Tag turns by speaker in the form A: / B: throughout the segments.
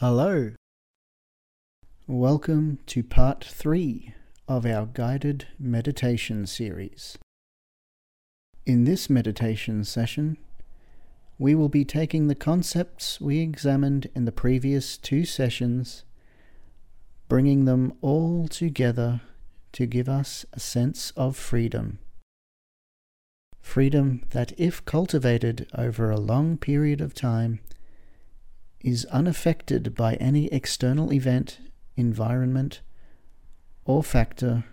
A: Hello. Welcome to part three of our guided meditation series. In this meditation session, we will be taking the concepts we examined in the previous two sessions, bringing them all together to give us a sense of freedom. Freedom that, if cultivated over a long period of time, is unaffected by any external event, environment, or factor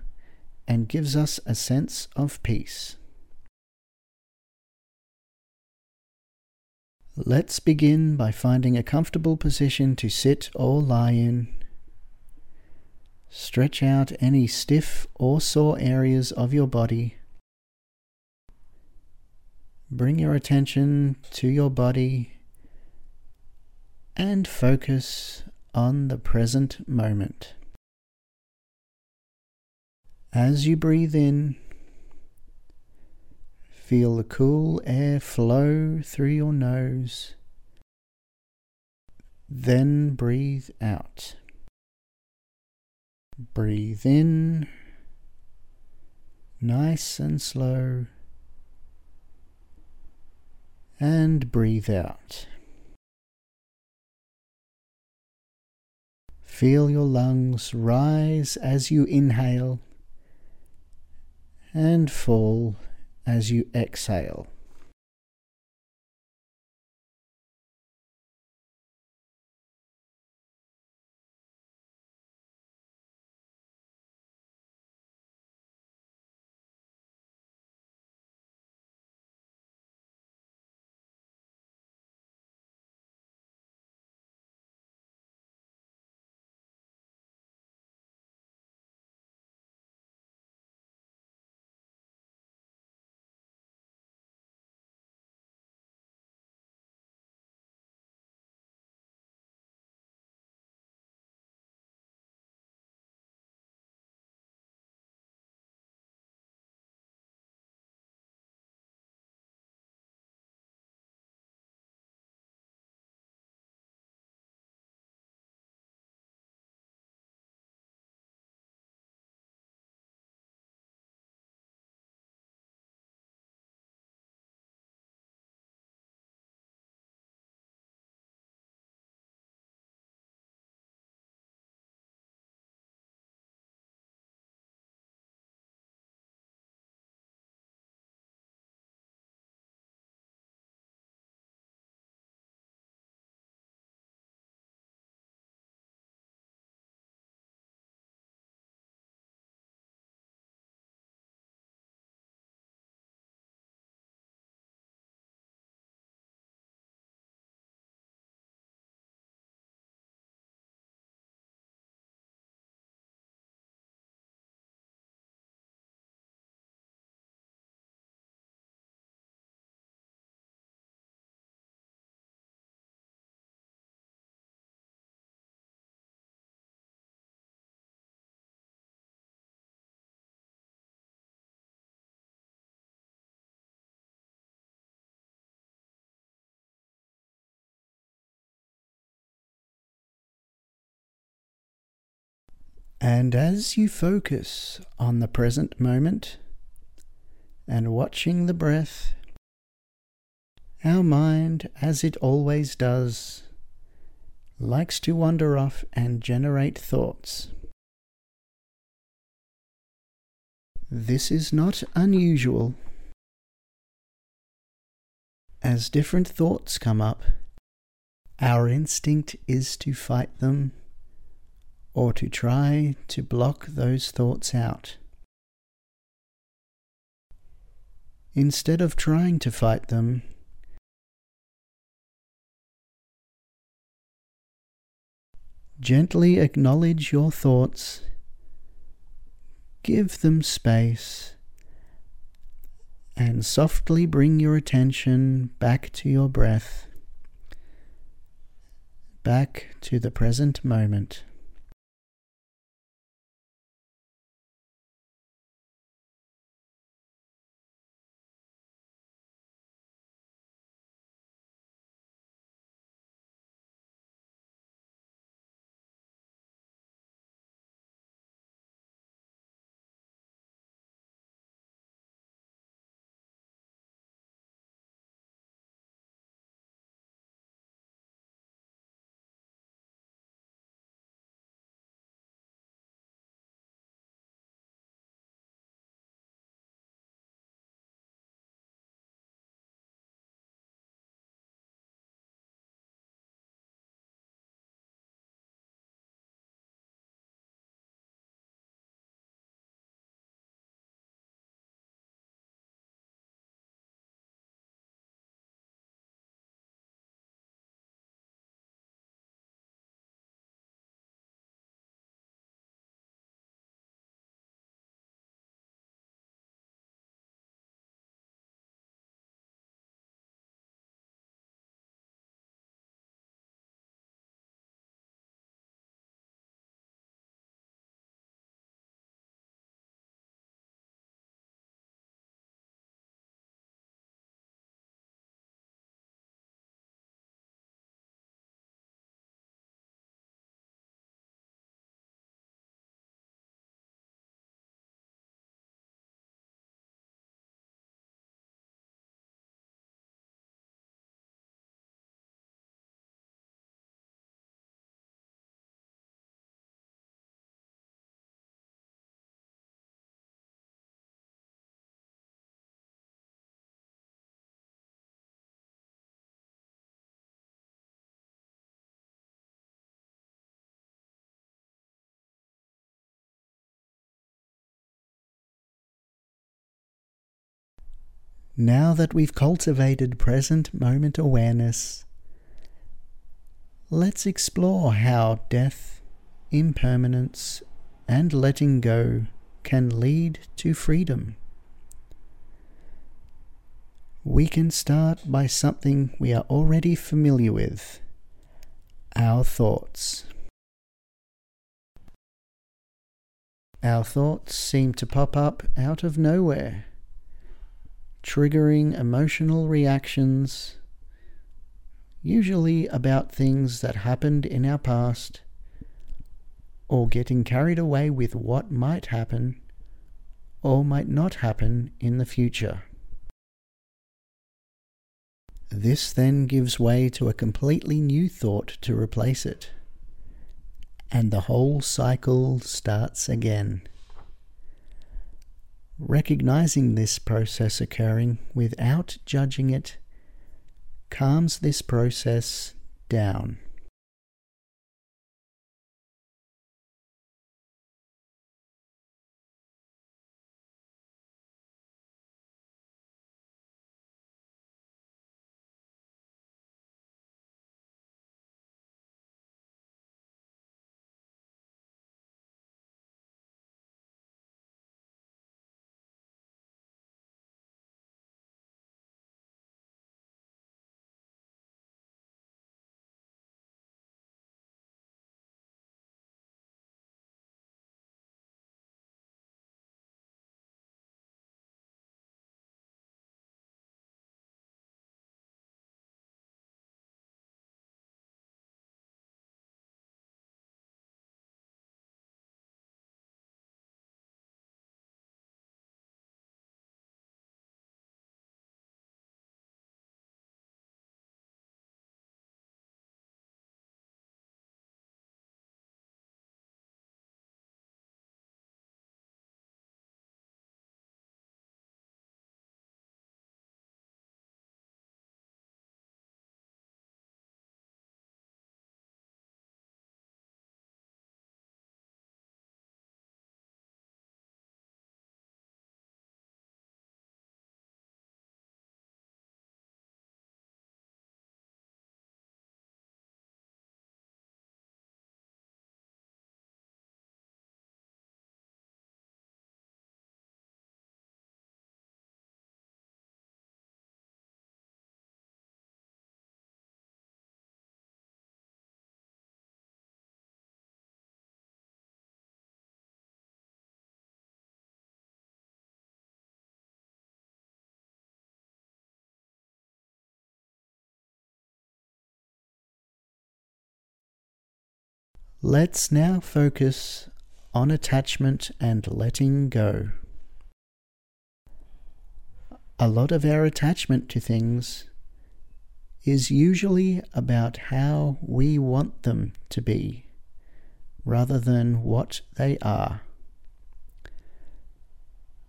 A: and gives us a sense of peace. Let's begin by finding a comfortable position to sit or lie in. Stretch out any stiff or sore areas of your body. Bring your attention to your body and focus on the present moment. As you breathe in, feel the cool air flow through your nose. Then breathe out. Breathe in, nice and slow, and breathe out. Feel your lungs rise as you inhale and fall as you exhale. And as you focus on the present moment and watching the breath, our mind, as it always does, likes to wander off and generate thoughts. This is not unusual. As different thoughts come up, our instinct is to fight them or to try to block those thoughts out. Instead of trying to fight them, gently acknowledge your thoughts, give them space, and softly bring your attention back to your breath, back to the present moment. Now that we've cultivated present moment awareness, let's explore how death, impermanence, and letting go can lead to freedom. We can start by something we are already familiar with our thoughts. Our thoughts seem to pop up out of nowhere, triggering emotional reactions, usually about things that happened in our past, or getting carried away with what might happen or might not happen in the future. This then gives way to a completely new thought to replace it, and the whole cycle starts again. Recognizing this process occurring without judging it calms this process down. Let's now focus on attachment and letting go. A lot of our attachment to things is usually about how we want them to be rather than what they are.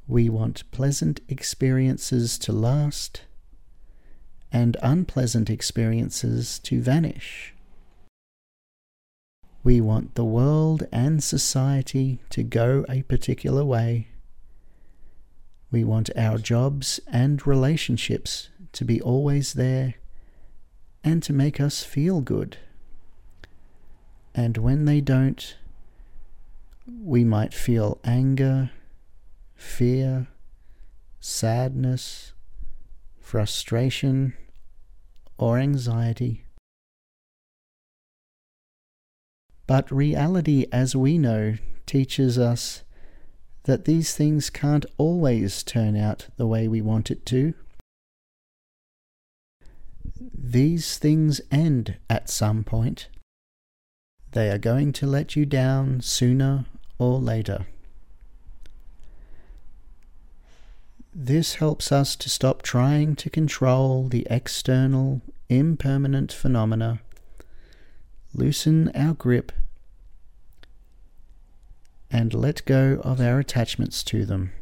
A: We want pleasant experiences to last and unpleasant experiences to vanish. We want the world and society to go a particular way. We want our jobs and relationships to be always there and to make us feel good. And when they don't, we might feel anger, fear, sadness, frustration, or anxiety. But reality, as we know, teaches us that these things can't always turn out the way we want it to. These things end at some point. They are going to let you down sooner or later. This helps us to stop trying to control the external, impermanent phenomena loosen our grip, and let go of our attachments to them.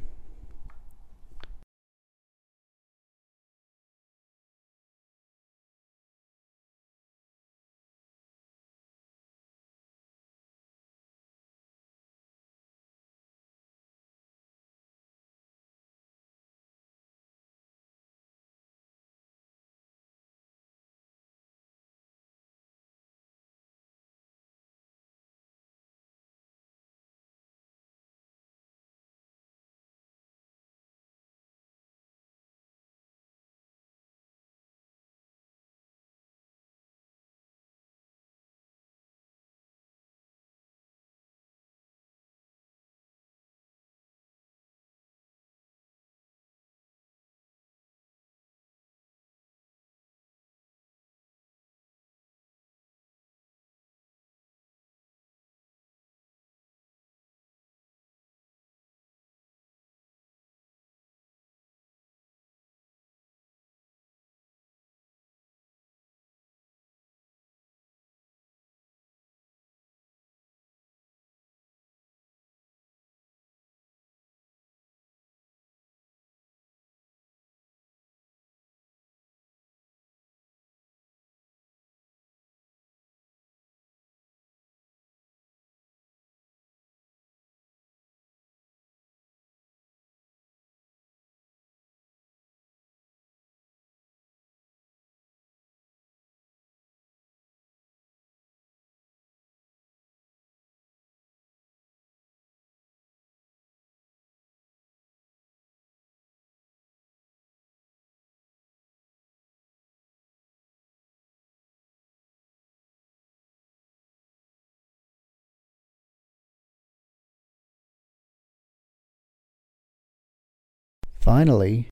A: Finally,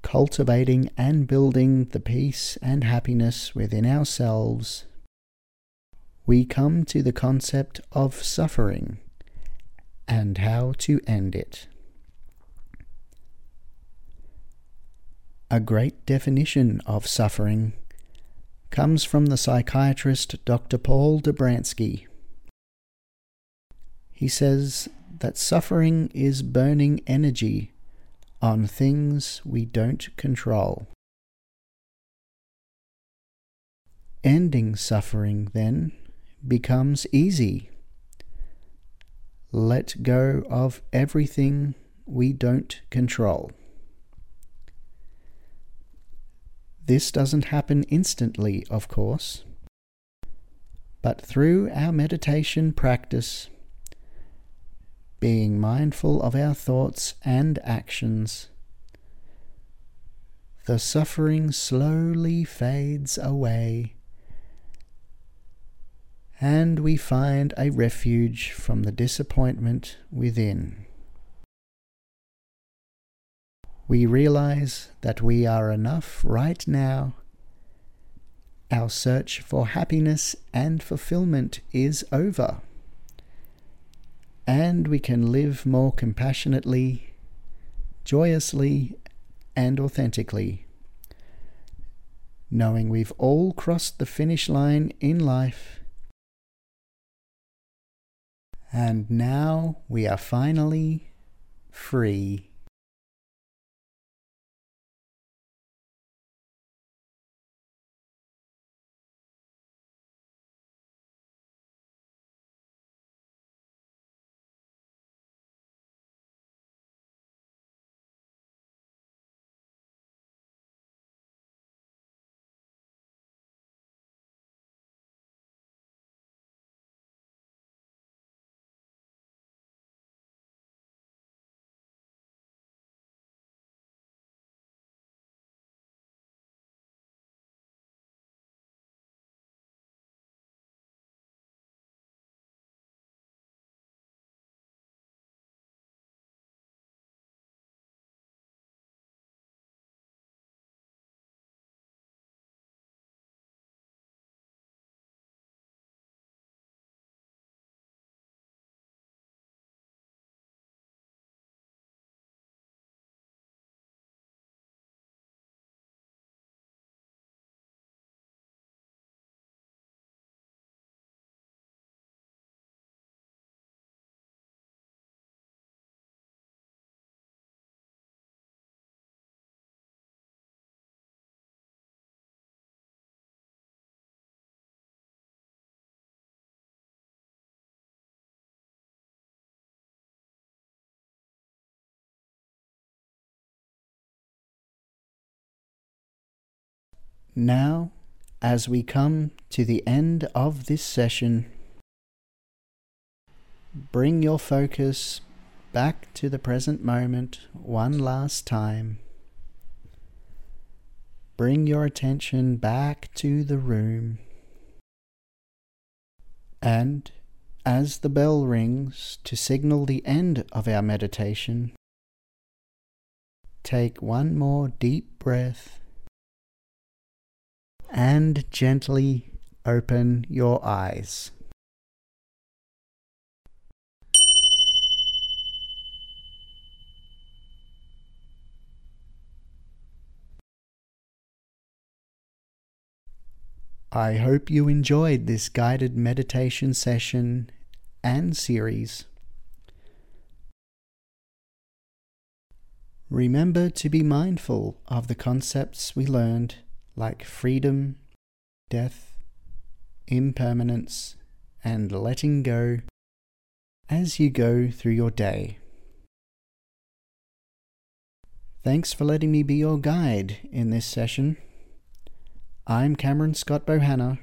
A: cultivating and building the peace and happiness within ourselves, we come to the concept of suffering and how to end it. A great definition of suffering comes from the psychiatrist Dr. Paul Dobransky. He says that suffering is burning energy on things we don't control. Ending suffering, then, becomes easy. Let go of everything we don't control. This doesn't happen instantly, of course, but through our meditation practice, being mindful of our thoughts and actions, the suffering slowly fades away, and we find a refuge from the disappointment within. We realize that we are enough right now. Our search for happiness and fulfillment is over and we can live more compassionately, joyously, and authentically, knowing we've all crossed the finish line in life. And now we are finally free. Now, as we come to the end of this session, bring your focus back to the present moment one last time. Bring your attention back to the room. And as the bell rings to signal the end of our meditation, take one more deep breath and gently open your eyes. I hope you enjoyed this guided meditation session and series. Remember to be mindful of the concepts we learned like freedom, death, impermanence, and letting go as you go through your day. Thanks for letting me be your guide in this session. I'm Cameron Scott Bohanna.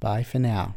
A: Bye for now.